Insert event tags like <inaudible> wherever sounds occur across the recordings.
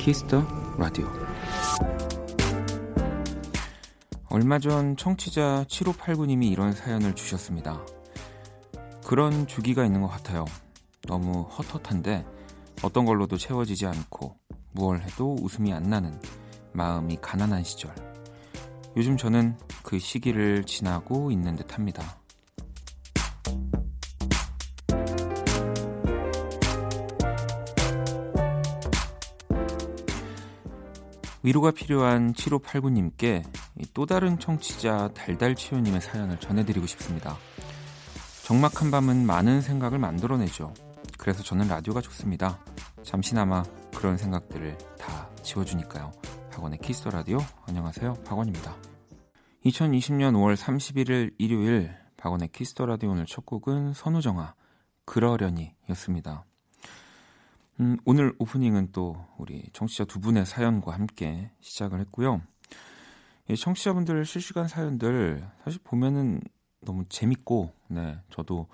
키스 더 라디오 얼마 전 청취자 7589님이 이런 사연을 주셨습니다. 그런 주기가 있는 것 같아요. 너무 헛헛한데 어떤 걸로도 채워지지 않고 무얼 해도 웃음이 안 나는 마음이 가난한 시절. 요즘 저는 그 시기를 지나고 있는 듯 합니다. 위로가 필요한 7589님께 또 다른 청취자 달달치요님의 사연을 전해드리고 싶습니다. 적막한 밤은 많은 생각을 만들어내죠. 그래서 저는 라디오가 좋습니다. 잠시나마 그런 생각들을 다 지워주니까요. 박원의 키스 더 라디오 안녕하세요. 박원입니다. 2020년 5월 31일 일요일 박원의 키스 더 라디오 오늘 첫 곡은 선우정아 그러려니였습니다. 음, 오늘 오프닝은 또 우리 청취자 두 분의 사연과 함께 시작을 했고요. 예, 청취자분들 실시간 사연들 사실 보면은 너무 재밌고, 네, 저도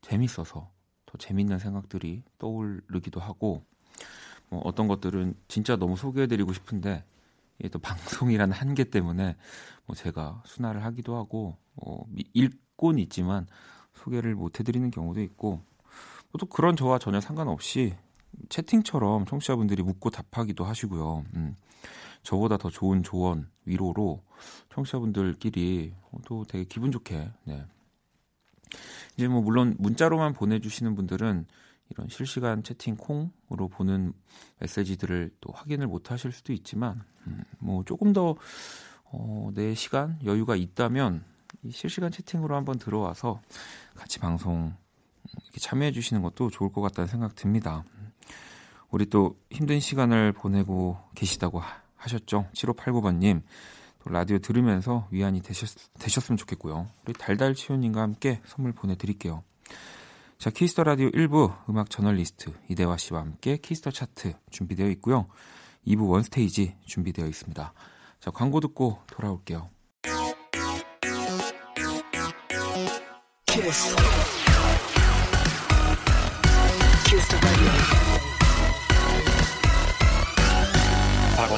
재밌어서 더 재밌는 생각들이 떠오르기도 하고, 뭐 어떤 것들은 진짜 너무 소개해드리고 싶은데, 이게 또 <laughs> 방송이라는 한계 때문에 뭐 제가 순화를 하기도 하고, 뭐 읽곤 있지만 소개를 못 해드리는 경우도 있고, 또 그런 저와 전혀 상관없이 채팅처럼 청취자분들이 묻고 답하기도 하시고요. 음, 저보다 더 좋은 조언, 위로로 청취자분들끼리 또 되게 기분 좋게, 네. 이제 뭐 물론 문자로만 보내주시는 분들은 이런 실시간 채팅 콩으로 보는 메시지들을 또 확인을 못 하실 수도 있지만, 음, 뭐 조금 더, 어, 내 시간, 여유가 있다면 이 실시간 채팅으로 한번 들어와서 같이 방송 이렇게 참여해 주시는 것도 좋을 것 같다는 생각 듭니다. 우리 또 힘든 시간을 보내고 계시다고 하셨죠. 7589번님. 또 라디오 들으면서 위안이 되셨, 되셨으면 좋겠고요. 우리 달달치우님과 함께 선물 보내드릴게요. 자, 키스 더 라디오 1부 음악 저널리스트 이대화 씨와 함께 키스 더 차트 준비되어 있고요. 2부 원스테이지 준비되어 있습니다. 자, 광고 듣고 돌아올게요. 키스. 키스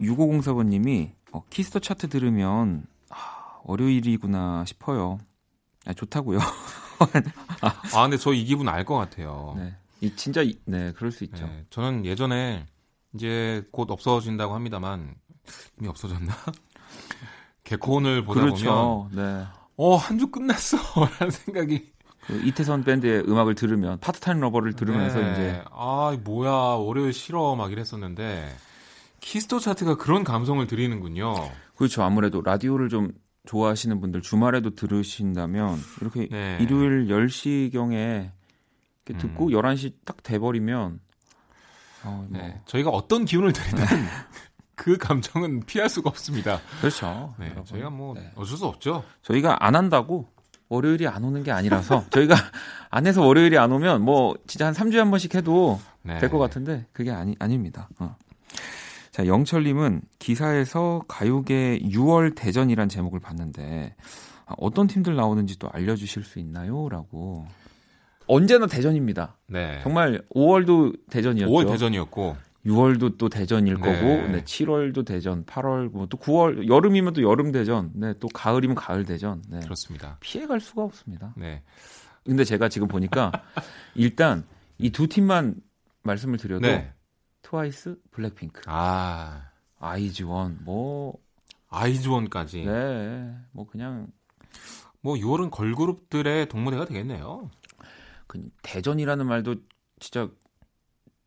6504번님이 어, 키스 더 차트 들으면 아, 월요일이구나 싶어요. 아, 좋다고요. <laughs> 아 근데 저 이 기분 알 것 같아요. 네, 이 진짜 네 그럴 수 있죠. 네, 저는 예전에 이제 곧 없어진다고 합니다만 이미 없어졌나? <laughs> 개콘을 보다 그렇죠. 보면 네. 어 한 주 끝났어 라는 <laughs> 생각이 그 이태선 밴드의 음악을 들으면 Part-Time Lover를 들으면서 네. 이제 아 뭐야 월요일 싫어 막 이랬었는데 키스 더 차트가 그런 감성을 드리는군요. 그렇죠. 아무래도 라디오를 좀 좋아하시는 분들 주말에도 들으신다면 이렇게 네. 일요일 10시경에 이렇게 듣고 음. 11시 딱 돼버리면 어, 뭐. 네. 저희가 어떤 기운을 드리든 <laughs> 그 감정은 피할 수가 없습니다. 그렇죠. 네, 저희가 뭐 네. 어쩔 수 없죠. 저희가 안 한다고 월요일이 안 오는 게 아니라서 <laughs> 저희가 안 해서 월요일이 안 오면 뭐 진짜 한 3주에 한 번씩 해도 네. 될것 같은데 그게 아니 아닙니다. 어. 자, 영철님은 기사에서 가요계 6월 대전이란 제목을 봤는데 아, 어떤 팀들 나오는지 또 알려주실 수 있나요? 라고. 언제나 대전입니다. 네. 정말 5월도 대전이었죠. 5월 대전이었고 6월도 또 대전일 네. 거고, 네, 7월도 대전, 8월, 뭐 또 9월, 여름이면 또 여름 대전, 네, 또 가을이면 가을 대전. 네. 그렇습니다. 피해갈 수가 없습니다. 네. 근데 제가 지금 보니까 <laughs> 일단 이 두 팀만 말씀을 드려도 네. 트와이스, 블랙핑크, 아, 아이즈원, 뭐 아이즈원까지. 네, 뭐 그냥 뭐 6월은 걸그룹들의 동무대가 되겠네요. 그 대전이라는 말도 진짜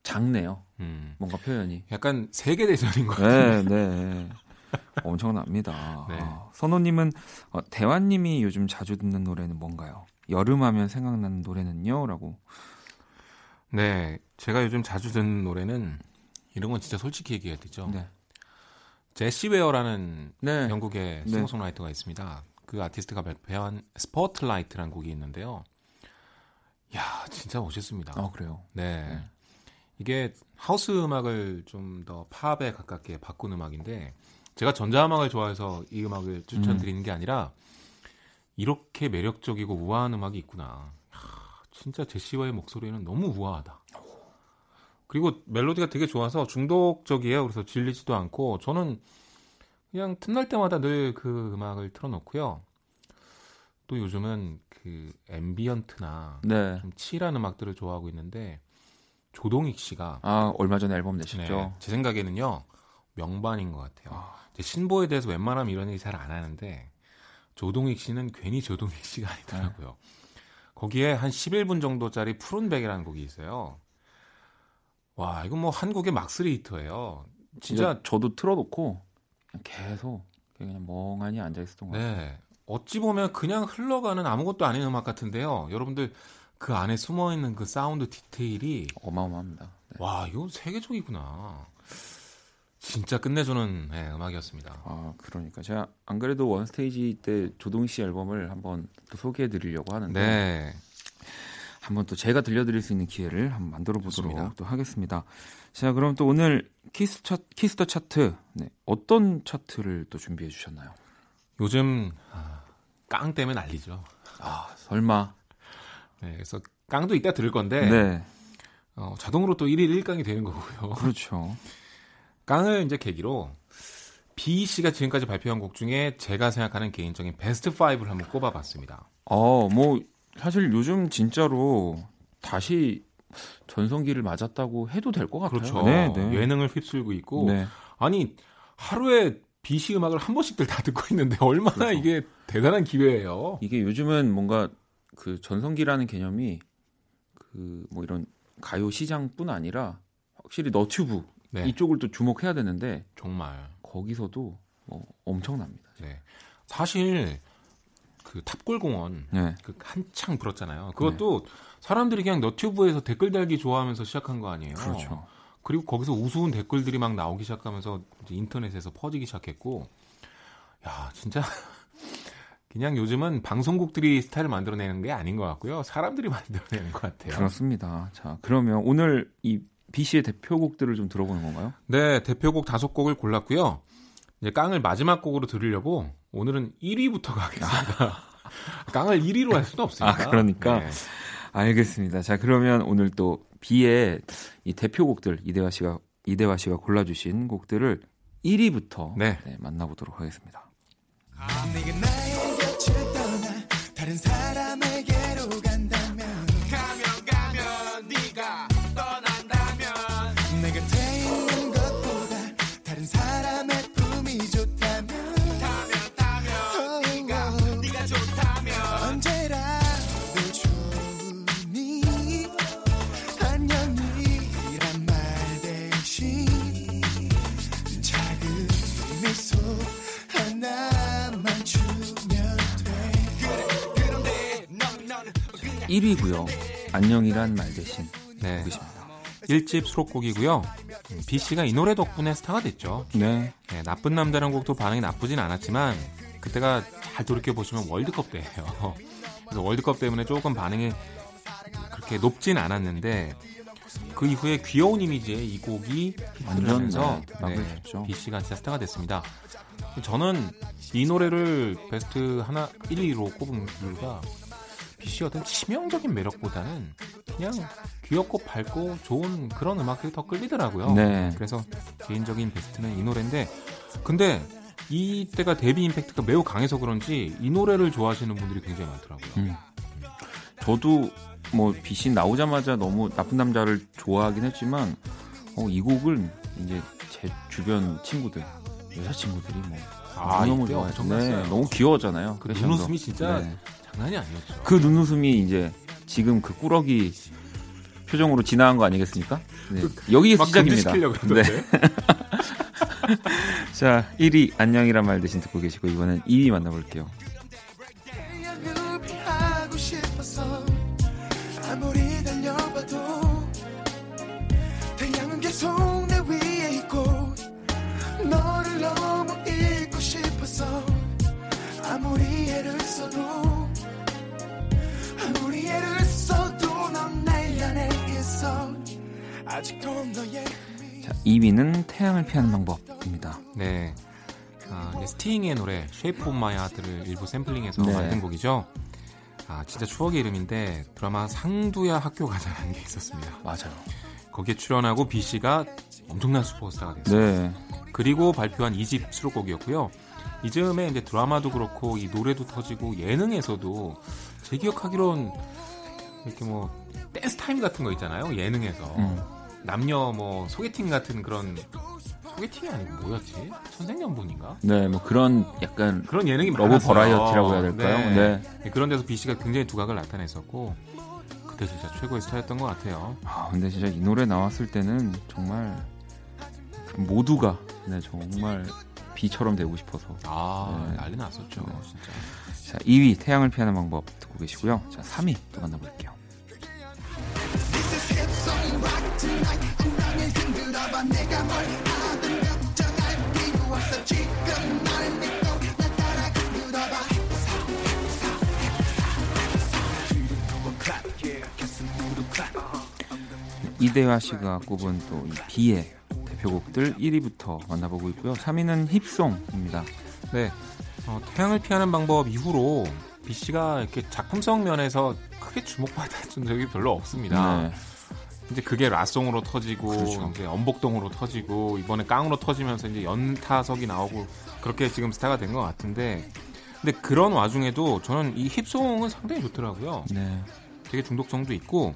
작네요. 음. 뭔가 표현이. 약간 세계 대전인 것 같아요. 네, 네. 엄청납니다. <laughs> 네. 아, 선호님은 어, 대환님이 요즘 자주 듣는 노래는 뭔가요? 여름하면 생각나는 노래는요? 라고. 네, 제가 요즘 자주 듣는 노래는 이런 건 진짜 솔직히 얘기해야 되죠. 네. 제시 웨어라는 네. 영국의 네. 싱어송라이터가 있습니다. 그 아티스트가 발표한 스포트라이트라는 곡이 있는데요. 야, 진짜 멋있습니다. 아, 그래요. 네. 네. 이게 하우스 음악을 좀 더 팝에 가깝게 바꾼 음악인데 제가 전자음악을 좋아해서 이 음악을 추천드리는 게 아니라 이렇게 매력적이고 우아한 음악이 있구나. 야, 진짜 제시 웨어의 목소리는 너무 우아하다. 그리고 멜로디가 되게 좋아서 중독적이에요. 그래서 질리지도 않고 저는 그냥 틈날 때마다 늘 그 음악을 틀어놓고요. 또 요즘은 그 ambient나 네. 좀 chill한 음악들을 좋아하고 있는데 조동익 씨가 아, 얼마 전에 앨범 네, 내셨죠? 제 생각에는요 명반인 것 같아요. 아. 신보에 대해서 웬만하면 이런 얘기 잘 안 하는데 조동익 씨는 괜히 조동익 씨가 <laughs> 아니더라고요. 거기에 한 11분 정도짜리 푸른 베개라는 곡이 있어요. 와 이거 뭐 한국의 막스리 히터예요. 진짜 진짜 저도 틀어놓고 그냥 계속 그냥 멍하니 앉아 있었던 것 같아요. 네 어찌 보면 그냥 흘러가는 아무것도 아닌 음악 같은데요. 여러분들 그 안에 숨어 있는 그 사운드 디테일이 어마어마합니다. 네. 와 이거 세계적이구나. 진짜 끝내주는 네, 음악이었습니다. 아, 그러니까 제가 안 그래도 원 스테이지 때 조동익 씨 앨범을 한번 또 소개해 드리려고 하는데 네. 한번 또 제가 들려드릴 수 있는 기회를 한번 만들어 보도록. 또 하겠습니다. 자, 그럼 또 오늘 키스 차, 키스 더 차트 네, 어떤 차트를 또 준비해 주셨나요? 요즘 아, 깡 때문에 난리죠. 아, 설마. 네, 그래서 깡도 이따 들을 건데 네, 어, 자동으로 또 1일 1강이 되는 거고요. 그렇죠. 깡을 이제 계기로 B 씨가 지금까지 발표한 곡 중에 제가 생각하는 개인적인 베스트 5를 한번 꼽아봤습니다. 어, 뭐 사실 요즘 진짜로 다시 전성기를 맞았다고 해도 될 것 같아요. 그렇죠. 네, 네. 예능을 휩쓸고 있고 네. 아니 하루에 B 씨 음악을 한 번씩들 다 듣고 있는데 얼마나 그렇죠. 이게 대단한 기회예요. 이게 요즘은 뭔가 그 전성기라는 개념이 그 뭐 이런 가요 시장뿐 아니라 확실히 너튜브 네, 이쪽을 또 주목해야 되는데 정말. 거기서도 뭐 엄청납니다. 네. 사실 그 탑골공원 네. 그 한창 불었잖아요. 그것도 사람들이 그냥 너튜브에서 댓글 달기 좋아하면서 시작한 거 아니에요. 그렇죠. 그리고 거기서 우스운 댓글들이 막 나오기 시작하면서 인터넷에서 퍼지기 시작했고, 야 진짜 <laughs> 그냥 요즘은 방송국들이 스타일을 만들어내는 게 아닌 것 같고요. 사람들이 <laughs> 만들어내는 것 같아요. 그렇습니다. 자, 그러면 오늘 이 B 씨의 대표곡들을 좀 들어보는 건가요? 네, 대표곡 다섯 곡을 골랐고요. 이제 깡을 마지막 곡으로 들으려고 오늘은 1위부터 가겠습니다. <laughs> 깡을 1위로 할 수는 없으니까. 아, 그러니까. 네. 알겠습니다. 자, 그러면 오늘 또 B의 이 대표곡들 이대화 씨가 이대화 씨가 골라 주신 곡들을 1위부터 네. 만나보도록 하겠습니다. 네 1위고요. 안녕이란 말 대신 네. 곡이십니다. 1집 수록곡이고요. 음, B 씨가 이 노래 덕분에 스타가 됐죠. 네. 네, 나쁜 남자라는 곡도 반응이 나쁘진 않았지만 그때가 잘 돌이켜 보시면 월드컵 때예요. <laughs> 그래서 월드컵 때문에 조금 반응이 그렇게 높진 않았는데 그 이후에 귀여운 이미지의 이 곡이 하면서 네, 쳤죠. B 씨가 진짜 스타가 됐습니다. 저는 이 노래를 베스트 하나 1, 2로 꼽은 이유가 씨의 어떤 치명적인 매력보다는 그냥 귀엽고 밝고 좋은 그런 음악들이 더 끌리더라고요. 네. 그래서 개인적인 베스트는 이 노래인데 근데 이때가 데뷔 임팩트가 매우 강해서 그런지 이 노래를 좋아하시는 분들이 굉장히 많더라고요. 음. 저도 뭐 빛이 나오자마자 너무 나쁜 남자를 좋아하긴 했지만 어, 이 곡을 이제 제 주변 친구들 여자 친구들이 뭐 아, 너무 좋아해요. 엄청났어요. 네, 너무 귀여웠잖아요. 그. 눈웃음이 진짜 네. 장난이 아니었죠. 그 눈웃음이 이제 지금 그 꾸러기 표정으로 지나간 거 아니겠습니까? 네. 여기에서 막 시작입니다. 네. <laughs> 자, 1위 안녕이란 말 대신 듣고 계시고 이번엔 2위 만나볼게요. 자, 2위는 태양을 피하는 방법입니다. 네. 아, 스팅의 노래 Shape of My Heart를 일부 샘플링해서 네. 만든 곡이죠. 아, 진짜 추억의 이름인데 드라마 상두야 학교 가자라는 게 있었습니다. 맞아요. 거기에 출연하고 B 씨가 엄청난 슈퍼스타가 됐어요. 네. 그리고 발표한 2집 수록곡이었고요. 이즈음에 이제 드라마도 그렇고 이 노래도 터지고 예능에서도 제 기억하기론 이렇게 뭐 댄스 타임 같은 거 있잖아요. 예능에서 음. 남녀 뭐 소개팅 같은 그런 소개팅이 아니고 뭐였지? 천생연분인가? 네, 뭐 그런 약간 그런 예능이 러브 많았어요. 버라이어티라고 해야 될까요? 네. 네. 그런 데서 비 씨가 굉장히 두각을 나타냈었고 그때 진짜 최고의 스타였던 것 같아요. 아, 근데 진짜 이 노래 나왔을 때는 정말 그 모두가 네, 정말 비처럼 되고 싶어서. 아 네. 난리 났었죠, 네. 진짜. 자, 2위 태양을 피하는 방법 듣고 계시고요. 자, 3위 또 만나볼게요. 이대화 씨가 꼽은 또이 비의 대표곡들 1위부터 만나보고 있고요. 3위는 힙송입니다. 네. 어, 태양을 피하는 방법 이후로 B 씨가 이렇게 작품성 면에서 크게 주목받았던 <laughs> 적이 별로 없습니다. 네. 이제 그게 라송으로 터지고 그렇죠. 이제 엄복동으로 터지고 이번에 깡으로 터지면서 이제 연타석이 나오고 그렇게 지금 스타가 된 것 같은데 근데 그런 와중에도 저는 이 힙송은 상당히 좋더라고요. 네. 되게 중독성도 있고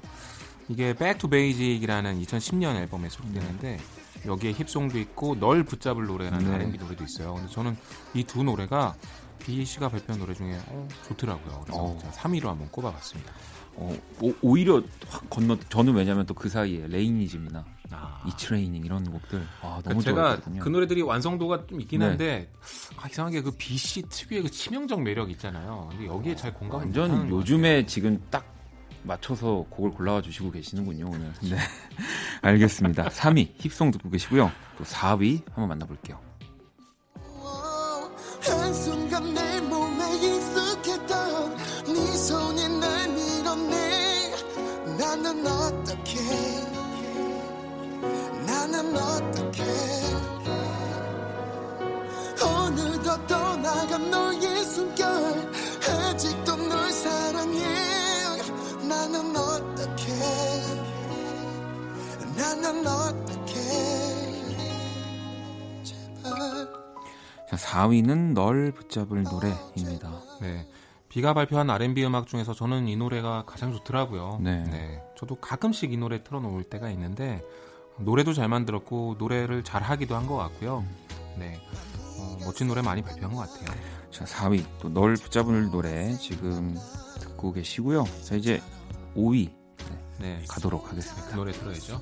이게 Back to Basic이라는 2010년 앨범에 수록되는데 여기에 힙송도 있고 널 붙잡을 노래라는 네. R&B 노래도 있어요. 근데 저는 이 두 노래가 B 씨가 발표한 노래 중에 어, 좋더라고요. 그래서 어. 제가 3위로 한번 꼽아봤습니다. 어, 오, 오히려 확 건너 저는 왜냐면 또 그 사이에 레이니즘이나 아. 이트레이닝 이런 곡들 아, 그러니까 너무 제가 좋아했거든요. 그 노래들이 완성도가 좀 있긴 네. 한데 아, 이상하게 그 B 씨 특유의 그 치명적 매력 있잖아요. 근데 여기에 잘 공감을 완전 요즘에 지금 딱 맞춰서 곡을 골라와 주시고 계시는군요 오늘. <laughs> 네. <laughs> 알겠습니다. 3위 힙송 듣고 계시고요. 또 4위 한번 만나볼게요. 몸에 익숙 자, 4위는 널 붙잡을 노래입니다. 네. 비가 발표한 R&B 음악 중에서 저는 이 노래가 가장 좋더라고요. 네. 저도 가끔씩 이 노래 틀어놓을 때가 있는데 노래도 잘 만들었고 노래를 잘 하기도 한 것 같고요. 네. 어, 멋진 노래 많이 발표한 것 같아요. 자, 4위 또 널 붙잡을 노래 지금 듣고 계시고요. 자, 이제 5위 네. 가도록 그 하겠습니다. 노래 들어야죠.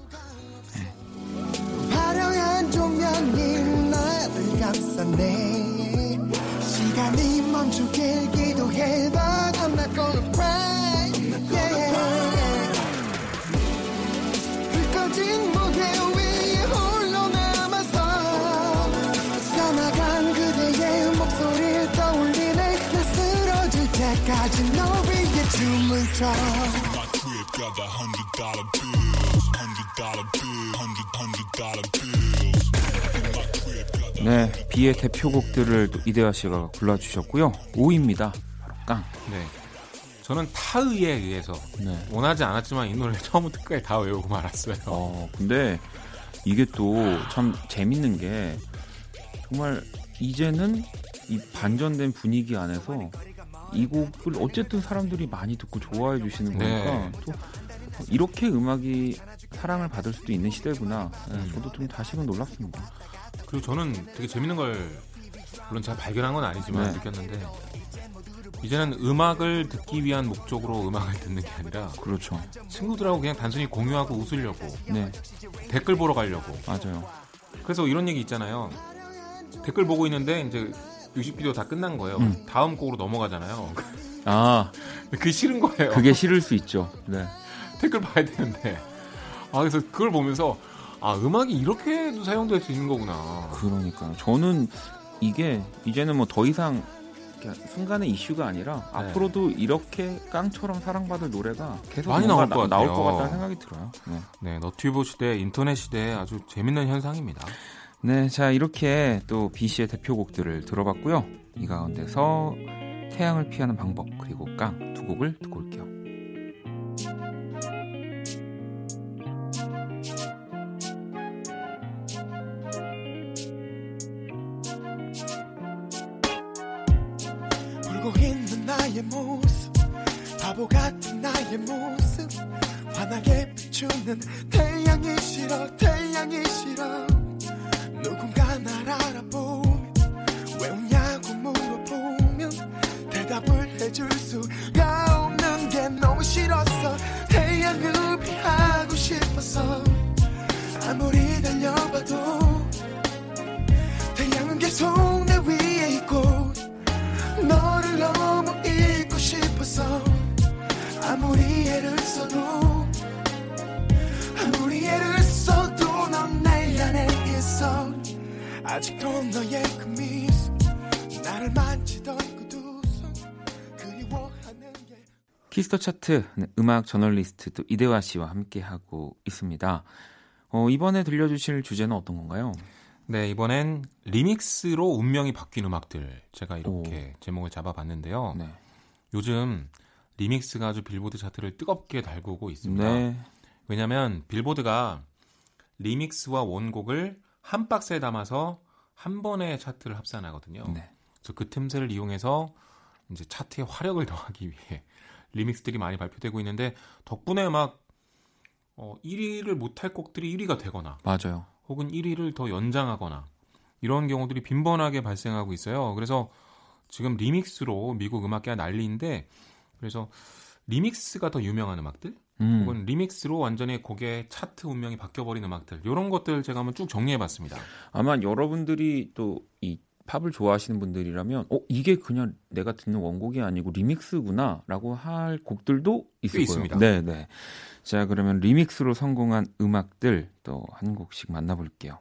감싸네 시간이 멈추 길 기도 해 But I'm not gonna cry yeah. 불 꺼진 무대 위에 홀로 남아서 사나간 그대의 목소리를 떠올리네 나 쓰러질 때까지 너 위에 춤을 춰 got the hundred dollar bills, hundred dollar bill, hundred hundred dollar bills. 네, 비의 대표곡들을 또 이대화 씨가 골라주셨고요. 5위입니다. 바로 깡. 네. 저는 타의에 의해서 네. 원하지 않았지만 이 노래를 처음부터 끝까지 다 외우고 말았어요. 어, 근데 이게 또 참 재밌는 게 정말 이제는 이 반전된 분위기 안에서 이 곡을 어쨌든 사람들이 많이 듣고 좋아해 주시는 거니까 네. 또 이렇게 음악이 사랑을 받을 수도 있는 시대구나. 네, 음. 저도 좀 다시금 놀랐습니다. 그리고 저는 되게 재밌는 걸 물론 제가 발견한 건 아니지만 네. 느꼈는데 이제는 음악을 듣기 위한 목적으로 음악을 듣는 게 아니라 그렇죠. 친구들하고 그냥 단순히 공유하고 웃으려고 네, 댓글 보러 가려고 맞아요. 그래서 이런 얘기 있잖아요 댓글 보고 있는데 이제 뮤직비디오 다 끝난 거예요 음. 다음 곡으로 넘어가잖아요 아, <laughs> 그게 싫은 거예요 그게 싫을 수 있죠. 네. 댓글 봐야 되는데 아 그래서 그걸 보면서 아 음악이 이렇게도 사용될 수 있는 거구나 그러니까 저는 이게 이제는 뭐 더 이상 순간의 이슈가 아니라 네. 앞으로도 이렇게 깡처럼 사랑받을 노래가 계속 많이 나올 것 나- 나올. 것 같다는 생각이 들어요. 네. 네, 너튜브 시대, 인터넷 시대에 아주 재밌는 현상입니다. 네, 자 이렇게 또 B 씨의 대표곡들을 들어봤고요. 이 가운데서 태양을 피하는 방법 그리고 깡 두 곡을 듣고 올게요. 나의 모습 바보 같은 나의 모습 환하게 비추는 태양이 싫어 키스 더 차트 네, 음악 저널리스트 또 이대화 씨와 함께 하고 있습니다. 어, 이번에 들려주실 주제는 어떤 건가요? 네, 이번엔 리믹스로 운명이 바뀐 음악들 제가 이렇게 제목을 잡아봤는데요. 네. 요즘 리믹스가 아주 빌보드 차트를 뜨겁게 달구고 있습니다. 네. 왜냐하면 빌보드가 리믹스와 원곡을 한 박스에 담아서 한 번에 차트를 합산하거든요. 네. 그래서 그 틈새를 이용해서 이제 차트에 화력을 <laughs> 더하기 위해 리믹스들이 많이 발표되고 있는데 덕분에 막 어, 1위를 못할 곡들이 1위가 되거나 맞아요. 혹은 1위를 더 연장하거나 이런 경우들이 빈번하게 발생하고 있어요. 그래서 지금 리믹스로 미국 음악계가 난리인데 그래서 리믹스가 더 유명한 음악들 음. 혹은 리믹스로 완전히 곡의 차트 운명이 바뀌어버린 음악들 이런 것들 제가 한번 쭉 정리해봤습니다. 아마 여러분들이 또 이 팝을 좋아하시는 분들이라면 어 이게 그냥 내가 듣는 원곡이 아니고 리믹스구나라고 할 곡들도 있을. 있습니다. 네, 네. 자, 그러면 리믹스로 성공한 음악들 또 한 곡씩 만나 볼게요.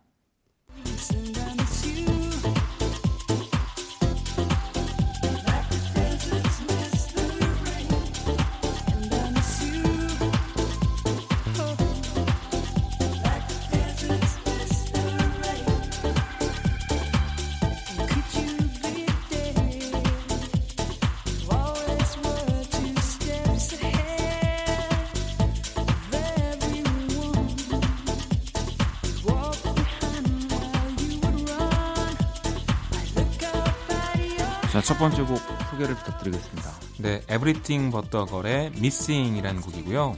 첫 번째 곡 소개를 부탁드리겠습니다. 네, Everything But The Girl의 Missing이라는 곡이고요.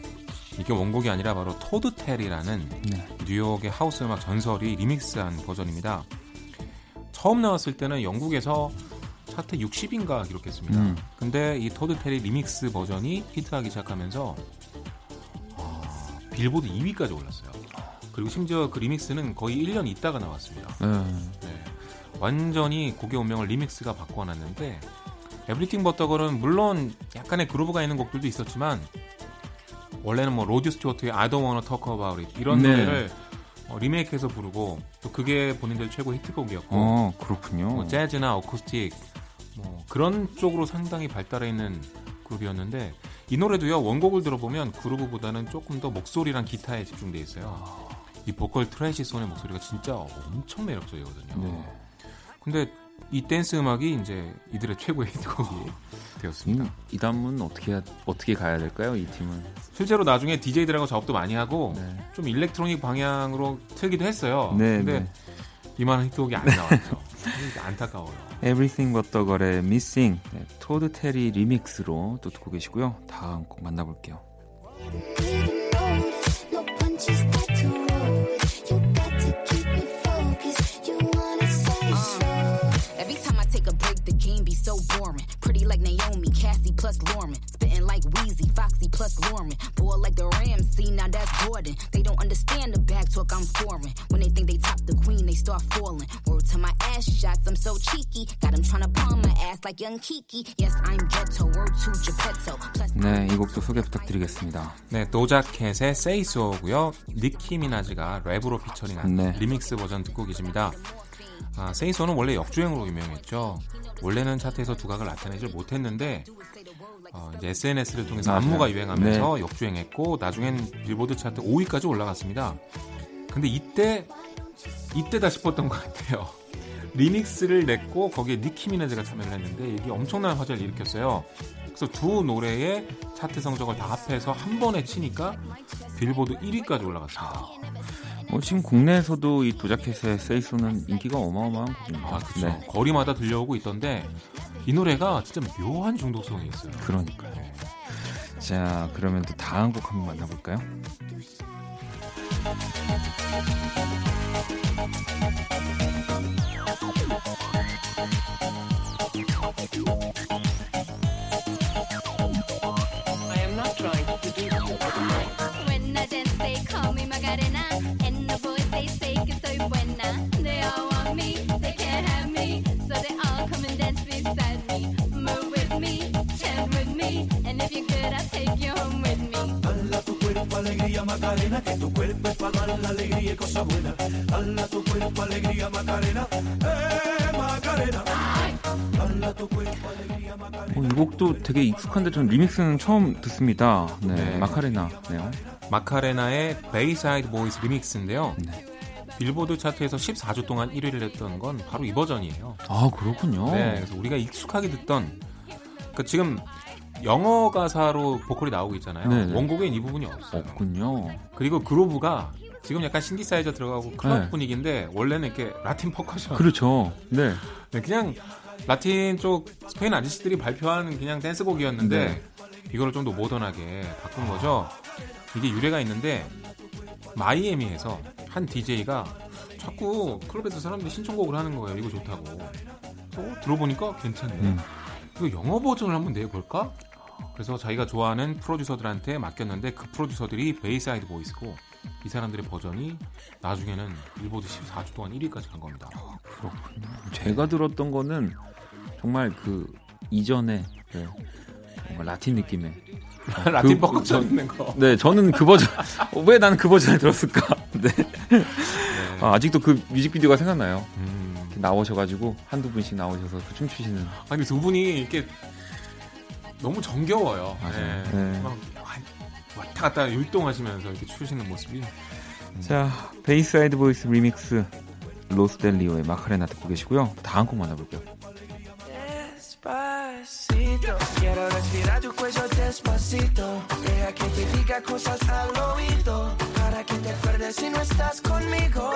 이게 원곡이 아니라 바로 토드 테리라는 네. 뉴욕의 하우스 음악 전설이 리믹스한 버전입니다. 처음 나왔을 때는 영국에서 차트 60위인가 기록했습니다. 음. 근데 이 토드 테리의 리믹스 버전이 히트하기 시작하면서 아, 빌보드 2위까지 올랐어요. 그리고 심지어 그 리믹스는 거의 1년 있다가 나왔습니다. 네. 네. 완전히 곡의 운명을 리믹스가 바꿔놨는데 에브리띵 버터걸은 물론 약간의 그루브가 있는 곡들도 있었지만 원래는 뭐 로디 스튜어트의 I Don't Wanna Talk About It 이런 네. 노래를 어, 리메이크해서 부르고 또 그게 본인들 최고 히트곡이었고 어, 그렇군요. 뭐 재즈나 어쿠스틱 뭐 그런 쪽으로 상당히 발달해 있는 그룹이었는데 이 노래도요 원곡을 들어보면 그루브보다는 조금 더 목소리랑 기타에 집중돼 있어요. 이 보컬 트레이시 손의 목소리가 진짜 엄청 매력적이거든요. 네. 근데 이 댄스 음악이 이제 이들의 최고의 <laughs> 히트곡이 되었습니다. 이, 이 단문 어떻게 어떻게 가야 될까요? 이 팀은. 실제로 나중에 DJ들하고 작업도 많이 하고 네. 좀 일렉트로닉 방향으로 틀기도 했어요. 네, 근데 네. 이만한 히트곡이 안 나왔죠. <laughs> 안타까워요. Everything But The Girl의 Missing 네, 토드 테리 리믹스로 또 듣고 계시고요. 다음 곡 만나볼게요. Like Naomi, Cassie plus Lauren. Spitting like Wheezy, Foxy plus Lauren. Boy like the Ramsey, now that's Gordon. They don't understand the back talk I'm scoring. When they think they top the queen, they start falling. Word to my ass shots, I'm so cheeky. Got them tryna palm my ass like young Kiki. Yes, I'm ghetto. Word to Geppetto. Plus, 네, 이 곡도 소개 부탁드리겠습니다. 네, 도자켓의 Say So고요. 니키 미나즈가 랩으로 피처링한 네. 리믹스 버전 듣고 계십니다. 아, 세이소는 원래 역주행으로 유명했죠. 원래는 차트에서 두각을 나타내질 못했는데 어, 이제 SNS를 통해서 맞아요. 안무가 유행하면서 역주행했고 나중엔 빌보드 차트 5위까지 올라갔습니다. 근데 이때 이때다 싶었던 것 같아요. 리믹스를 냈고 거기에 니키 미나즈가 참여를 했는데 이게 엄청난 화제를 일으켰어요. 그래서 두 노래의 차트 성적을 다 합해서 한 번에 치니까 빌보드 1위까지 올라갔습니다. 뭐 지금 국내에서도 이 도자켓의 세이소는 인기가 어마어마한 곡입니다. 아, 그죠. 네, 거리마다 들려오고 있던데 이 노래가 진짜 묘한 중독성이 있어요. 그러니까요. 자, 그러면 또 다음 곡 한번 만나볼까요? Beside me. Move with me, chant with me. And if you're good, I'll take you home with me. Dala tu cuerpo alegría Macarena, que tu cuerpo es para dar la alegría y cosa buena. Dala tu cuerpo alegría Macarena, eh Macarena. Dala tu cuerpo alegría Macarena. 뭐, 이 곡도 되게 익숙한데 전 리믹스는 처음 듣습니다. 네, 네. 마카레나네요. 마카레나의 베이사이드 보이스 리믹스인데요. 네. 빌보드 차트에서 14주 동안 1위를 했던 건 바로 이 버전이에요. 아, 그렇군요. 네, 그래서 우리가 익숙하게 듣던 그 지금 영어 가사로 보컬이 나오고 있잖아요. 네네. 원곡엔 이 부분이 없어요. 없군요. 그리고 그루브가 지금 약간 신디사이저 들어가고 클럽 네. 분위기인데 원래는 이렇게 라틴 퍼커션. 그렇죠. 네. 네, 그냥 라틴 쪽 스페인 아저씨들이 발표하는 그냥 댄스곡이었는데 네. 이거를 좀 더 모던하게 바꾼 거죠. 이게 유래가 있는데 마이애미에서 한 DJ가 자꾸 클럽에서 사람들이 신청곡을 하는 거예요. 이거 좋다고. 또 들어보니까 괜찮네. 음. 이거 영어 버전을 한번 내볼까? 그래서 자기가 좋아하는 프로듀서들한테 맡겼는데 그 프로듀서들이 베이사이드 보이스고 이 사람들의 버전이 나중에는 빌보드 14주 동안 1위까지 간 겁니다. 그렇군요. 제가 들었던 거는 정말 그 이전에 네, 뭔가 라틴 느낌의 <laughs> 라틴 그- 버전 전- 있는 거. 네, 저는 그 버전 <laughs> 왜 나는 그 버전을 들었을까? <laughs> 네. 아, 아직도 그 뮤직비디오가 생각나요. 음. 나오셔가지고 한두 분씩 나오셔서 그 춤추시는. 아니 두 분이 이렇게 너무 정겨워요. 맞아요. 네. 네. 막 왔다 갔다 율동하시면서 이렇게 추시는 모습이. 자, 베이사이드 보이스 리믹스 로스 델 리오의 마카레나 듣고 계시고요. 다음 곡 만나볼게요. Despacito, quiero respirar tu cuello despacito. Deja que te diga cosas al oído. Para que te acuerdes si no estás conmigo.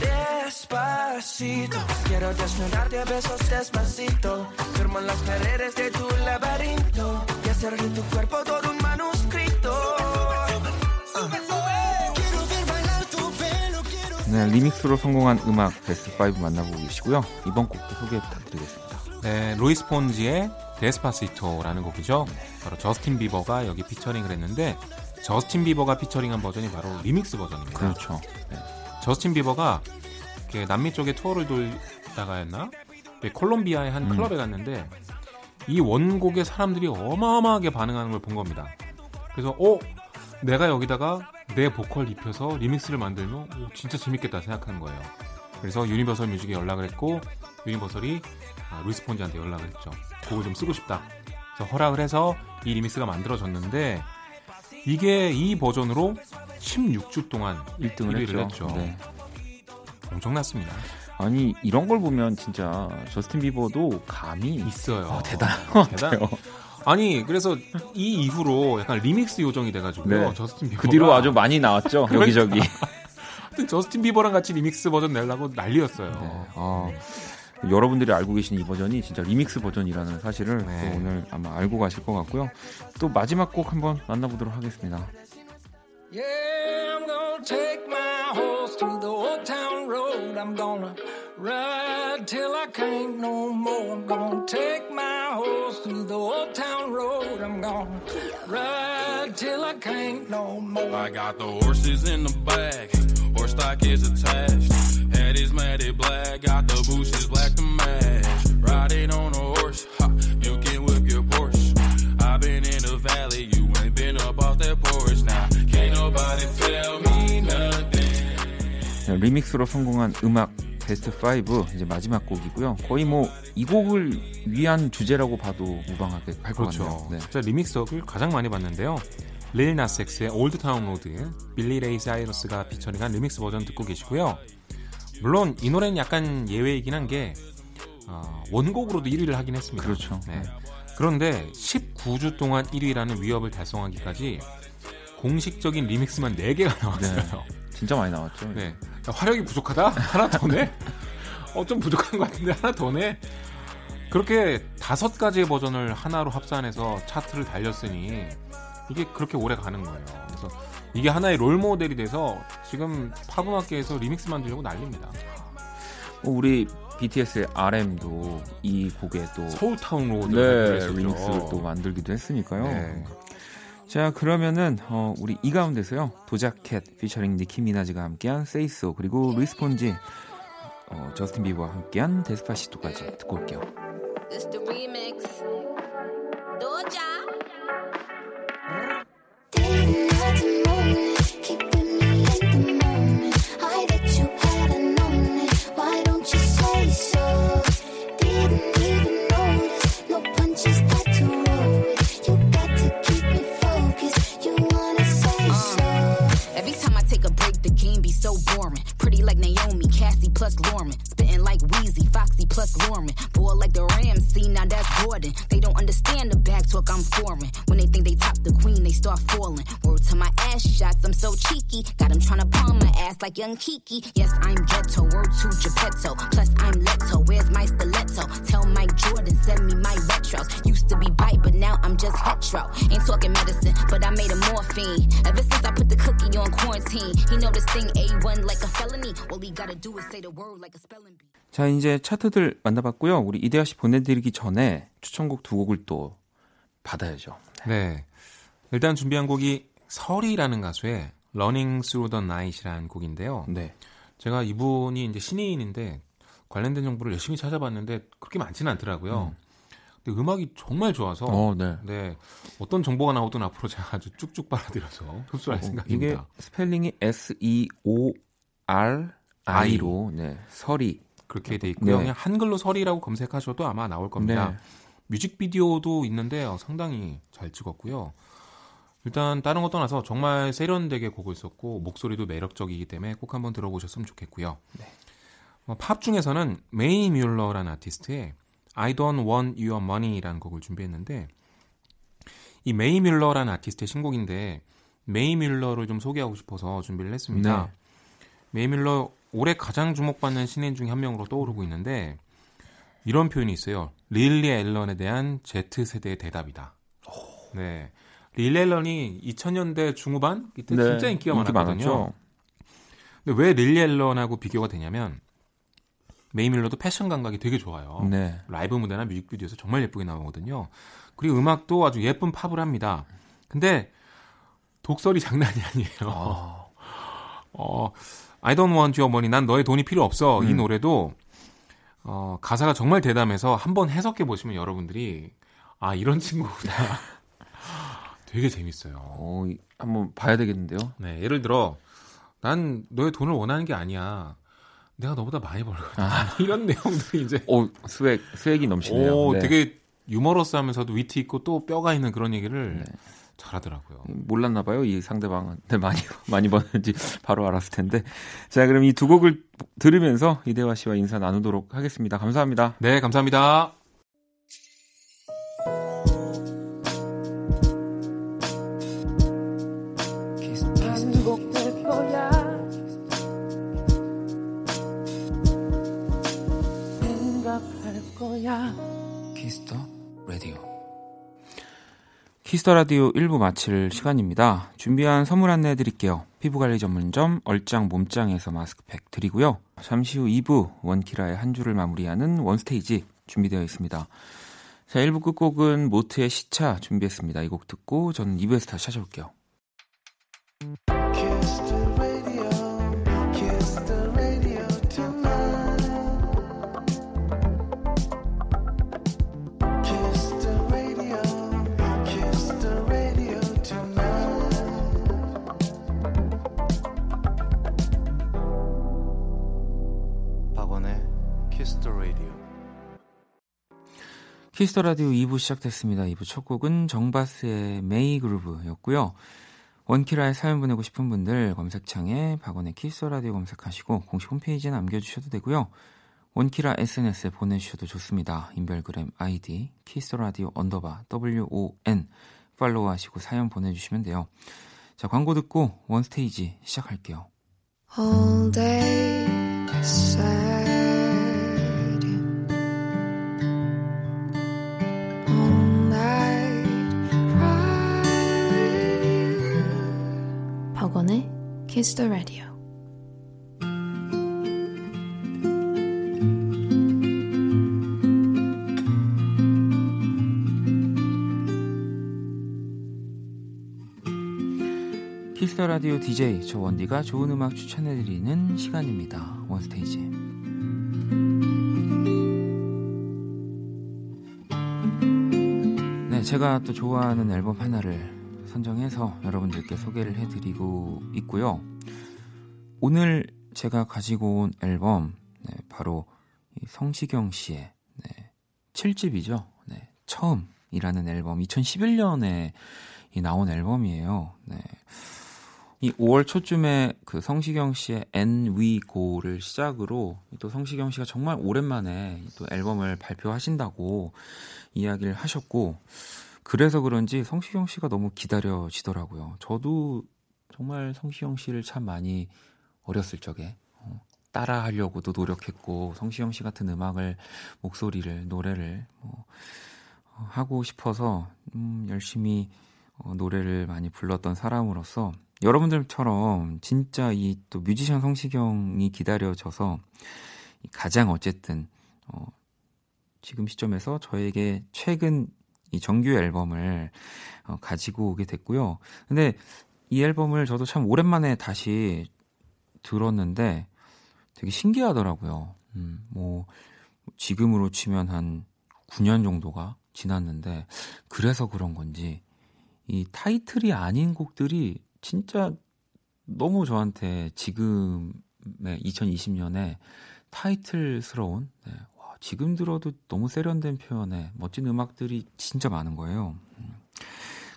Despacito, quiero desnudarte a besos despacito. Firmo en las paredes de tu laberinto. Y hacer de tu cuerpo todo un manuscrito. Quiero ver bailar tu pelo, quiero 네, 리믹스로 성공한 음악 베스트 5 만나보고 계시고요. 이번 곡도 소개 부탁드리겠습니다. 네, 루이스 폰지의 Despacito라는 곡이죠. 바로 저스틴 비버가 여기 피처링을 했는데 저스틴 비버가 피처링한 버전이 바로 리믹스 버전입니다. 그렇죠. 저스틴 비버가 남미 쪽에 투어를 돌다가 했나? 네, 콜롬비아의 한 음. 클럽에 갔는데 이 원곡에 사람들이 어마어마하게 반응하는 걸 본 겁니다. 그래서 어 내가 여기다가 내 보컬 입혀서 리믹스를 만들면 오, 진짜 재밌겠다 생각한 거예요. 그래서 유니버설 뮤직에 연락을 했고 유니버설이 아, 루이스 폰지한테 연락을 했죠. 곡을 좀 쓰고 싶다. 그래서 허락을 해서 이 리믹스가 만들어졌는데 이게 이 버전으로 16주 동안 1등을 1위를 했죠. 했죠. 네. 엄청났습니다. 아니 이런 걸 보면 진짜 저스틴 비버도 감이 있어요. 어, 대단한 것 대단- 같아요. 아니 그래서 이 이후로 약간 리믹스 요정이 돼가지고요. 네. 저스틴 비버가 그 뒤로 아주 많이 나왔죠. <laughs> 그러니까. 여기저기. 하여튼 저스틴 비버랑 같이 리믹스 버전 내려고 난리였어요. 네. 아, 여러분들이 알고 계신 이 버전이 진짜 리믹스 버전이라는 사실을 네. 또 오늘 아마 알고 가실 것 같고요. 또 마지막 곡 한번 만나보도록 하겠습니다. Yeah, I'm gonna take my horse through the old town road. I'm gonna ride till I can't no more. I'm gonna take my horse through the old town road. I'm gonna ride till I can't no more. I got the horses in the back, horse stock is attached. Is matted black, got the bushes black to match. Riding on a horse, ha, you can whip your Porsche. I've been in the valley, you ain't been up off that porch. Now, can't nobody tell me nothing. 네, 리믹스로 성공한 음악 베스트 5 이제 마지막 곡이고요. 거의 뭐 이 곡을 위한 주제라고 봐도 무방하게 할것 그렇죠. 같네요. 네. 진짜 리믹스업을 가장 많이 봤는데요. 릴 나스 엑스의 Old Town Road, 빌리 레이 사이러스가 피처링한 리믹스 버전 듣고 계시고요. 물론 이 노래는 약간 예외이긴 한게 어, 원곡으로도 1위를 하긴 했습니다. 그렇죠. 네. 그런데 19주 동안 1위라는 위업을 달성하기까지 공식적인 리믹스만 4개가 <laughs> 나왔어요. 진짜 많이 나왔죠. 네. 야, 화력이 부족하다? 하나 더 내? <laughs> 어, 좀 부족한 것 같은데 하나 더 내? 그렇게 다섯 가지의 버전을 하나로 합산해서 차트를 달렸으니 이게 그렇게 오래 가는 거예요. 그래서 이게 하나의 롤 모델이 돼서 지금 팝 음악계에서 리믹스 만들려고 난립니다. 어, 우리 BTS의 RM도 이 곡에 또 Seoul Town Road 네, 리믹스를 또 만들기도 했으니까요. 네. 자 그러면은 어, 우리 이 가운데서요 도자 캣 피처링 니키 미나즈가 함께한 Say So 그리고 루이스 폰지 어, 저스틴 비버와 함께한 Despacito까지 듣고 올게요. Naomi, Cassie plus Lauren. Spitting like Wheezy, Foxy plus Lauren. Boy like the Ramsey, now that's Gordon. They don't understand the back talk, I'm foreign. When they think they top the queen, they start falling. Word to my ass shots, I'm so cheeky. Got them trying to palm my ass like young Kiki. Yes, I'm ghetto, word to Geppetto. Plus, I'm Leto, where's my stiletto? Tell Mike Jordan, send me my retros. Used to be bite, but now I'm just hetero. Ain't talking medicine, but I made a morphine. Ever since I put the cookie on quarantine, he know this thing A1 like a felony. All he gotta do is say the word like a spelling bee. 자 이제 차트들 만나봤고요. 우리 이대하 씨 보내드리기 전에 추천곡 두 곡을 또 받아야죠. 네. 일단 준비한 곡이 설이라는 가수의 Running Through the Night이라는 곡인데요. 네. 제가 이분이 이제 신인인데 관련된 정보를 열심히 찾아봤는데 그렇게 많지는 않더라고요. 근데 음악이 정말 좋아서 어, 네. 네 어떤 정보가 나오든 앞으로 제가 아주 쭉쭉 빨아들여서 흡수할 어, 이게 생각입니다. 스펠링이 S E O R I로 네 서리 그렇게 돼 있고요. 네. 그냥 한글로 서리라고 검색하셔도 아마 나올 겁니다. 네. 뮤직비디오도 있는데요. 상당히 잘 찍었고요. 일단 다른 것 떠나서 정말 세련되게 곡을 썼고 목소리도 매력적이기 때문에 꼭 한번 들어보셨으면 좋겠고요. 어, 팝 중에서는 메이 뮬러라는 아티스트의 I Don't Want Your Money라는 곡을 준비했는데 이 메이 뮬러라는 아티스트의 신곡인데 메이 뮬러를 좀 소개하고 싶어서 준비를 했습니다. 네. 메이 뮬러 올해 가장 주목받는 신인 중에 한 명으로 떠오르고 있는데 이런 표현이 있어요. 릴리 앨런에 대한 Z세대의 대답이다. 네. 릴리 앨런이 2000년대 중후반 이때 네, 진짜 인기가 많았거든요. 많았죠. 근데 왜 릴리 앨런하고 비교가 되냐면 메이 뮬러도 패션 감각이 되게 좋아요. 네. 라이브 무대나 뮤직비디오에서 정말 예쁘게 나오거든요. 그리고 음악도 아주 예쁜 팝을 합니다. 근데 독설이 <laughs> 장난이 아니에요. 어, I don't want your money. 난 너의 돈이 필요 없어. 이 음. 노래도 어, 가사가 정말 대담해서 한번 해석해 보시면 여러분들이 아 이런 <laughs> 친구구나. 되게 재밌어요. 어, 이- 한번 봐야 되겠는데요. 네, 예를 들어 난 너의 돈을 원하는 게 아니야. 내가 너보다 많이 벌거든. <laughs> 이런 내용들이 이제 오, swag, swag이 넘치네요. 오, 네. 되게 유머러스하면서도 위트 있고 또 뼈가 있는 그런 얘기를 네. 잘하더라고요. 몰랐나 봐요. 이 상대방한테 많이 <laughs> 많이 버는지 바로 알았을 텐데. 자, 그럼 이 두 곡을 들으면서 이대화 씨와 인사 나누도록 하겠습니다. 감사합니다. 네, 감사합니다. 거야 키스 더 라디오 1부 마칠 시간입니다. 준비한 선물 안내해 드릴게요. 피부관리 전문점 얼짱 몸짱에서 마스크팩 드리고요. 잠시 후 2부 원키라의 한 주를 마무리하는 원스테이지 준비되어 있습니다. 자, 1부 끝곡은 모트의 시차 준비했습니다. 이 곡 듣고 저는 2부에서 다시 찾아올게요. 키스 더 라디오 2부 시작됐습니다. 2부 첫 곡은 정바스의 메이 그루브였고요. 원키라에 사연 보내고 싶은 분들 검색창에 박원의 키스 더 라디오 검색하시고 공식 홈페이지에 남겨주셔도 되고요. 원키라 SNS에 보내주셔도 좋습니다. 인별그램 아이디 키스 더 라디오 언더바 WON 팔로우하시고 사연 보내주시면 돼요. 자 광고 듣고 원스테이지 시작할게요. All day. Kiss the Radio. 키스 더 라디오 DJ 저 원디가 좋은 음악 추천해 드리는 시간입니다. 원스테이지. 네, 제가 또 좋아하는 앨범 하나를 선정해서 여러분들께 소개를 해드리고 있고요. 오늘 제가 가지고 온 앨범 네, 바로 이 성시경 씨의 네, 7집이죠. 네, 처음이라는 앨범 2011년에 이 나온 앨범이에요. 네. 이 5월 초쯤에 그 성시경 씨의 N We Go를 시작으로 또 성시경 씨가 정말 오랜만에 또 앨범을 발표하신다고 이야기를 하셨고 그래서 그런지 성시경 씨가 너무 기다려지더라고요. 저도 정말 성시경 씨를 참 많이 어렸을 적에 어, 따라 하려고도 노력했고 성시경 씨 같은 음악을 목소리를 노래를 뭐, 어, 하고 싶어서 음, 열심히 어, 노래를 많이 불렀던 사람으로서 여러분들처럼 진짜 이 또 뮤지션 성시경이 기다려져서 가장 어쨌든 어, 지금 시점에서 저에게 최근 이 정규 앨범을 어, 가지고 오게 됐고요. 근데 이 앨범을 저도 참 오랜만에 다시 들었는데 되게 신기하더라고요. 음, 뭐 지금으로 치면 한 9년 정도가 지났는데 그래서 그런 건지 이 타이틀이 아닌 곡들이 진짜 너무 저한테 지금의 2020년에 타이틀스러운 네, 와, 지금 들어도 너무 세련된 표현에 멋진 음악들이 진짜 많은 거예요. 음.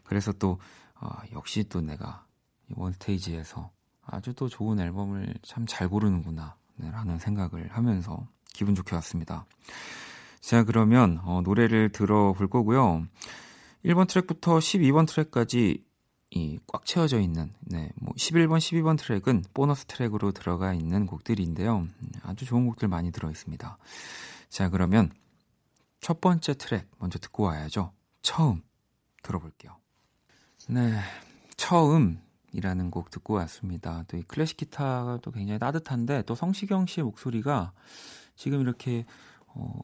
그래서 또 어, 역시 또 내가 원스테이지에서 아주 또 좋은 앨범을 참 잘 고르는구나 네, 라는 생각을 하면서 기분 좋게 왔습니다. 자 그러면 어, 노래를 들어볼 거고요. 1번 트랙부터 12번 트랙까지 이꽉 채워져 있는 네, 뭐 11번, 12번 트랙은 보너스 트랙으로 들어가 있는 곡들인데요. 음, 아주 좋은 곡들 많이 들어 있습니다. 자, 그러면 첫 번째 트랙 먼저 듣고 와야죠. 처음 들어볼게요. 네, 처음 이라는 곡 듣고 왔습니다. 또 이 클래식 기타가 또 굉장히 따뜻한데 또 성시경 씨의 목소리가 지금 이렇게 어,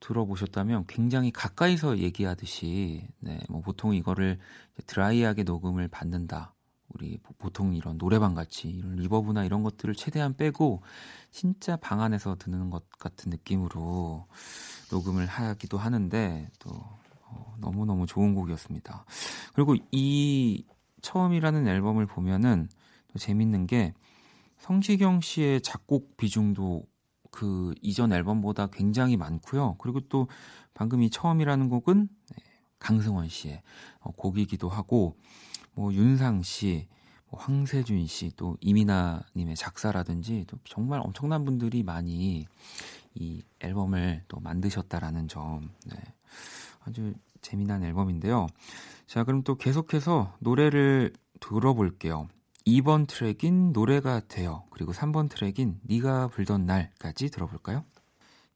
들어보셨다면 굉장히 가까이서 얘기하듯이 네, 뭐 보통 이거를 드라이하게 녹음을 받는다. 우리 보통 이런 노래방 같이 이런 리버브나 이런 것들을 최대한 빼고 진짜 방 안에서 듣는 것 같은 느낌으로 녹음을 하기도 하는데 또 어, 너무너무 좋은 곡이었습니다. 그리고 이 처음이라는 앨범을 보면은 또 재밌는 게 성시경 씨의 작곡 비중도 그 이전 앨범보다 굉장히 많고요. 그리고 또 방금 이 처음이라는 곡은 네, 강승원 씨의 어, 곡이기도 하고 뭐 윤상 씨, 뭐 황세준 씨, 또 이미나 님의 작사라든지 또 정말 엄청난 분들이 많이 이 앨범을 또 만드셨다라는 점. 네. 아주 재미난 앨범인데요. 자, 그럼 또 계속해서 노래를 들어볼게요. 2번 트랙인 노래가 되어. 그리고 3번 트랙인 네가 불던 날까지 들어볼까요?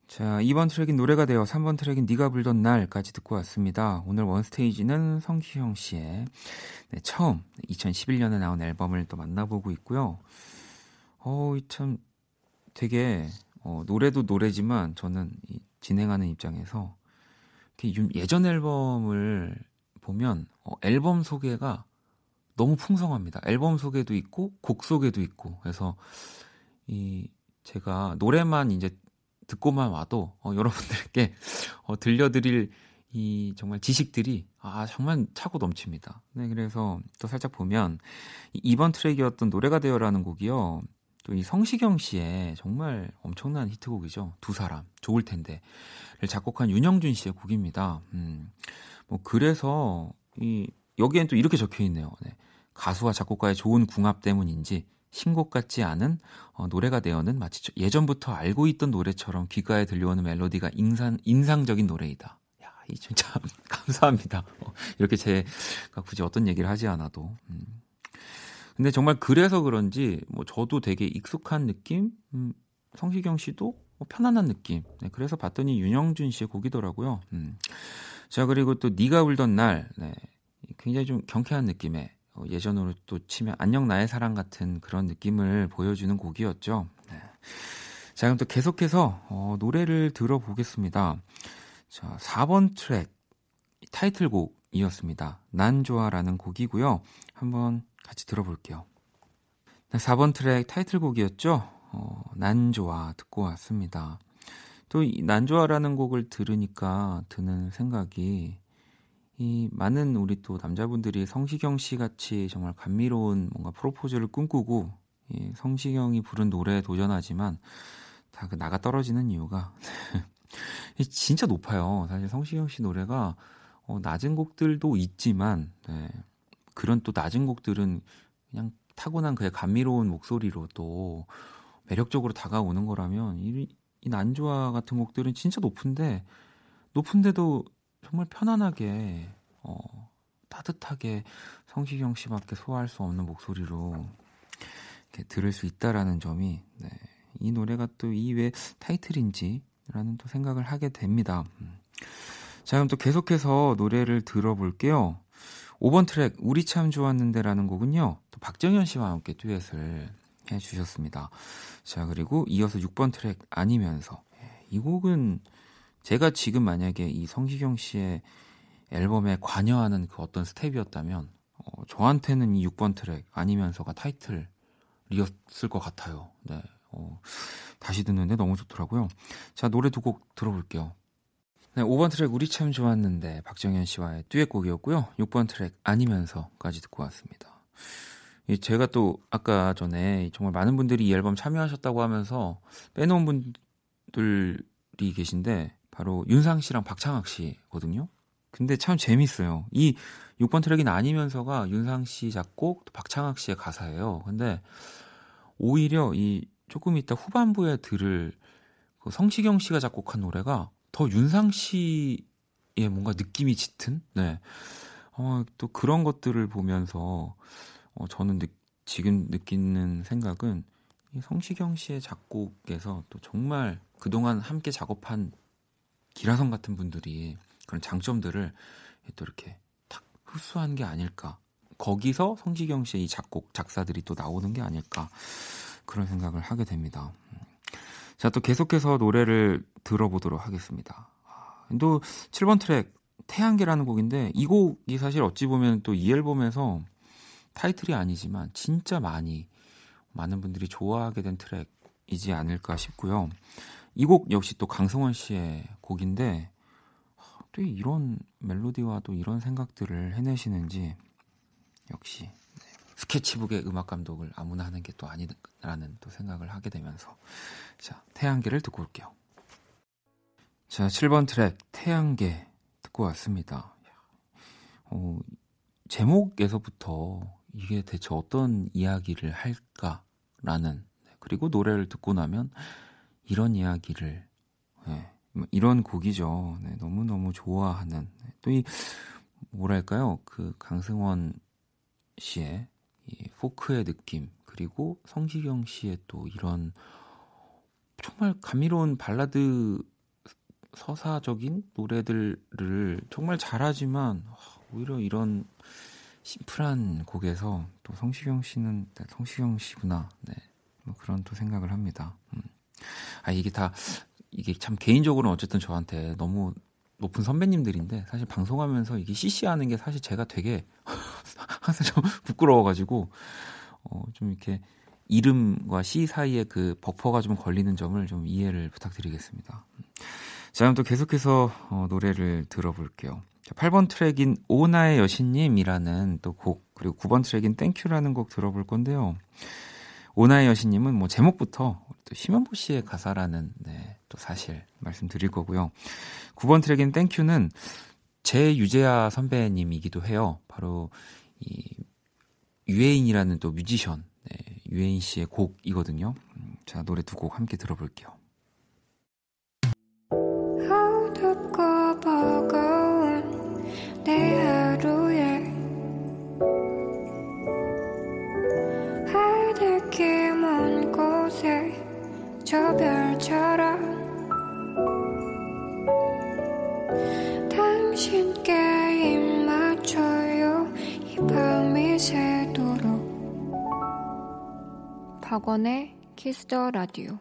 자, 2번 트랙인 노래가 되어 3번 트랙인 네가 불던 날까지 듣고 왔습니다. 오늘 원스테이지는 성시경 씨의 네, 처음 2011년에 나온 앨범을 또 만나보고 있고요. 어, 참 되게 어, 노래도 노래지만 저는 이 진행하는 입장에서 예전 앨범을 보면 어, 앨범 소개가 너무 풍성합니다. 앨범 소개도 있고 곡 소개도 있고 그래서 이 제가 노래만 이제 듣고만 와도 어, 여러분들께 어, 들려드릴 이 정말 지식들이 아 정말 차고 넘칩니다. 네, 그래서 또 살짝 보면 이번 트랙이었던 노래가 되어라는 곡이요. 또 이 성시경 씨의 정말 엄청난 히트곡이죠. 두 사람, 좋을 텐데. 를 작곡한 윤영준 씨의 곡입니다. 음, 뭐, 그래서, 이, 여기엔 또 이렇게 적혀 있네요. 네. 가수와 작곡가의 좋은 궁합 때문인지, 신곡 같지 않은 어, 노래가 되어는 마치 예전부터 알고 있던 노래처럼 귀가에 들려오는 멜로디가 인상, 인상적인 노래이다. 야, 이 진짜 <laughs> 감사합니다. 어, 이렇게 제가 굳이 어떤 얘기를 하지 않아도. 음. 근데 정말 그래서 그런지 뭐 저도 되게 익숙한 느낌, 음, 성시경 씨도 뭐 편안한 느낌. 네, 그래서 봤더니 윤영준 씨의 곡이더라고요. 음. 자 그리고 또 네가 울던 날, 네, 굉장히 좀 경쾌한 느낌의 어, 예전으로 또 치면 안녕 나의 사랑 같은 그런 느낌을 보여주는 곡이었죠. 네. 자 그럼 또 계속해서 어, 노래를 들어보겠습니다. 자 4번 트랙 타이틀곡 이었습니다. 난 좋아라는 곡이고요. 한번 같이 들어볼게요. 네, 4번 트랙 타이틀곡이었죠. 어, 난 좋아 듣고 왔습니다. 또 난 좋아라는 곡을 들으니까 드는 생각이 이 많은 우리 또 남자분들이 성시경 씨 같이 정말 감미로운 뭔가 프로포즈를 꿈꾸고 이 성시경이 부른 노래에 도전하지만 다 그 나가 떨어지는 이유가 <laughs> 진짜 높아요. 사실 성시경 씨 노래가 어, 낮은 곡들도 있지만 네. 그런 또 낮은 곡들은 그냥 타고난 그의 감미로운 목소리로 또 매력적으로 다가오는 거라면 이, 이 난조화 같은 곡들은 진짜 높은데 높은데도 정말 편안하게 어, 따뜻하게 성시경 씨밖에 소화할 수 없는 목소리로 이렇게 들을 수 있다라는 점이 네, 이 노래가 또 이 왜 타이틀인지라는 또 생각을 하게 됩니다. 음. 자 그럼 또 계속해서 노래를 들어볼게요. 5번 트랙 우리 참 좋았는데라는 곡은요. 또 박정현 씨와 함께 듀엣을 해 주셨습니다. 자 그리고 이어서 6번 트랙 아니면서 예, 이 곡은 제가 지금 만약에 이 성시경 씨의 앨범에 관여하는 그 어떤 스텝이었다면 어, 저한테는 이 6번 트랙 아니면서가 타이틀이었을 것 같아요. 네. 어, 다시 듣는데 너무 좋더라고요. 자 노래 두 곡 들어볼게요. 네, 5번 트랙 우리 참 좋았는데 박정현 씨와의 듀엣곡이었고요. 6번 트랙 아니면서까지 듣고 왔습니다. 제가 또 아까 전에 정말 많은 분들이 이 앨범 참여하셨다고 하면서 빼놓은 분들이 계신데 바로 윤상 씨랑 박창학 씨거든요. 근데 참 재밌어요. 이 6번 트랙이 아니면서가 윤상 씨 작곡, 박창학 씨의 가사예요. 근데 오히려 이 조금 이따 후반부에 들을 그 성시경 씨가 작곡한 노래가 더 윤상 씨의 뭔가 느낌이 짙은 네. 어, 또 그런 것들을 보면서 어, 저는 느, 지금 느끼는 생각은 이 성시경 씨의 작곡에서 또 정말 그동안 함께 작업한 기라성 같은 분들이 그런 장점들을 또 이렇게 탁 흡수한 게 아닐까. 거기서 성시경 씨의 이 작곡, 작사들이 또 나오는 게 아닐까. 그런 생각을 하게 됩니다. 자, 또 계속해서 노래를 들어보도록 하겠습니다. 또 7번 트랙 태양계라는 곡인데 이 곡이 사실 어찌 보면 또 이 앨범에서 타이틀이 아니지만 진짜 많이 많은 분들이 좋아하게 된 트랙이지 않을까 싶고요. 이 곡 역시 또 강성원 씨의 곡인데 또 이런 멜로디와 또 이런 생각들을 해내시는지 역시 스케치북의 음악 감독을 아무나 하는 게 또 아니라는 또 생각을 하게 되면서 자 태양계를 듣고 올게요. 자 7번 트랙 태양계 듣고 왔습니다. 어, 제목에서부터 이게 대체 어떤 이야기를 할까라는 네, 그리고 노래를 듣고 나면 이런 이야기를 네, 이런 곡이죠. 네, 너무 너무 좋아하는 네, 또이 뭐랄까요 그 강승원 씨의 이 포크의 느낌 그리고 성시경 씨의 또 이런 정말 감미로운 발라드 서사적인 노래들을 정말 잘하지만 오히려 이런 심플한 곡에서 또 성시경 씨는 네, 성시경 씨구나 네, 뭐 그런 또 생각을 합니다. 음. 아 이게 다 이게 참 개인적으로 어쨌든 저한테 너무 높은 선배님들인데 사실 방송하면서 이게 CC하는 게 사실 제가 되게 <laughs> 항상 좀 부끄러워가지고 어, 좀 이렇게 이름과 씨 사이에 그 버퍼가 좀 걸리는 점을 좀 이해를 부탁드리겠습니다. 자, 그럼 또 계속해서 어, 노래를 들어볼게요. 8번 트랙인 오 나의 여신님이라는 또 곡, 그리고 9번 트랙인 Thank you라는 곡 들어볼 건데요. 오 나의 여신님은 뭐 제목부터 또 심현보 씨의 가사라는 네, 또 사실 말씀드릴 거고요. 9번 트랙인 Thank you는 제 유재하 선배님이기도 해요. 바로 이 유해인이라는 또 뮤지션 네, 유해인 씨의 곡이거든요. 음, 자 노래 두 곡 함께 들어볼게요. 내 저 별처럼 당신께 입 맞춰요. 이 밤이 새도록. 박원의 키스 더 라디오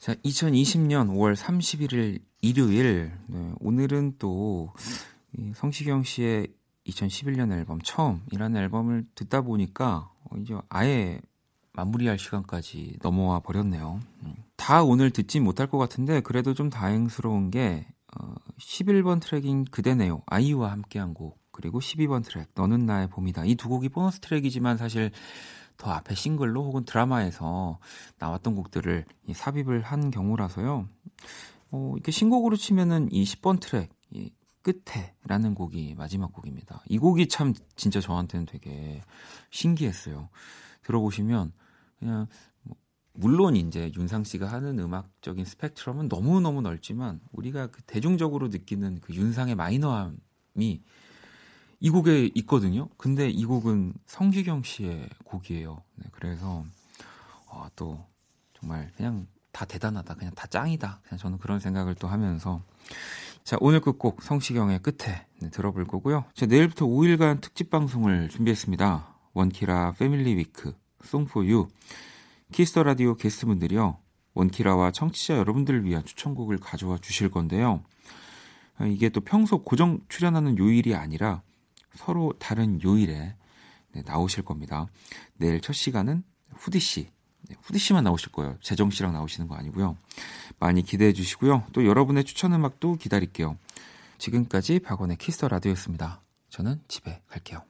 자, 2020년 5월 31일 일요일. 네, 오늘은 또이 성시경 씨의 2011년 앨범 처음이라는 앨범을 듣다 보니까 어, 이제 아예 마무리할 시간까지 넘어와 버렸네요. 음. 다 오늘 듣진 못할 것 같은데 그래도 좀 다행스러운 게 어, 11번 트랙인 그대네요. 아이유와 함께한 곡 그리고 12번 트랙 너는 나의 봄이다. 이 두 곡이 보너스 트랙이지만 사실 더 앞에 싱글로 혹은 드라마에서 나왔던 곡들을 이 삽입을 한 경우라서요. 어, 이렇게 신곡으로 치면은 이 10번 트랙, 이 끝에라는 곡이 마지막 곡입니다. 이 곡이 참 진짜 저한테는 되게 신기했어요. 들어보시면 그냥 뭐 물론 이제 윤상 씨가 하는 음악적인 스펙트럼은 너무 너무 넓지만 우리가 그 대중적으로 느끼는 그 윤상의 마이너함이 이 곡에 있거든요. 근데 이 곡은 성시경 씨의 곡이에요. 네, 그래서 어, 또 정말 그냥 다 대단하다. 그냥 다 짱이다. 그냥 저는 그런 생각을 또 하면서 자 오늘 끝곡 성시경의 끝에 네, 들어볼 거고요. 자 내일부터 5일간 특집 방송을 준비했습니다. 원키라 패밀리 위크 Song for you 키스 더 라디오 게스트분들이요. 원키라와 청취자 여러분들을 위한 추천곡을 가져와 주실 건데요. 아, 이게 또 평소 고정 출연하는 요일이 아니라 서로 다른 요일에 네, 나오실 겁니다. 내일 첫 시간은 후디 씨, 네, 후디 씨만 나오실 거예요. 재정 씨랑 나오시는 거 아니고요. 많이 기대해 주시고요. 또 여러분의 추천 음악도 기다릴게요. 지금까지 박원의 키스 더 라디오였습니다. 저는 집에 갈게요.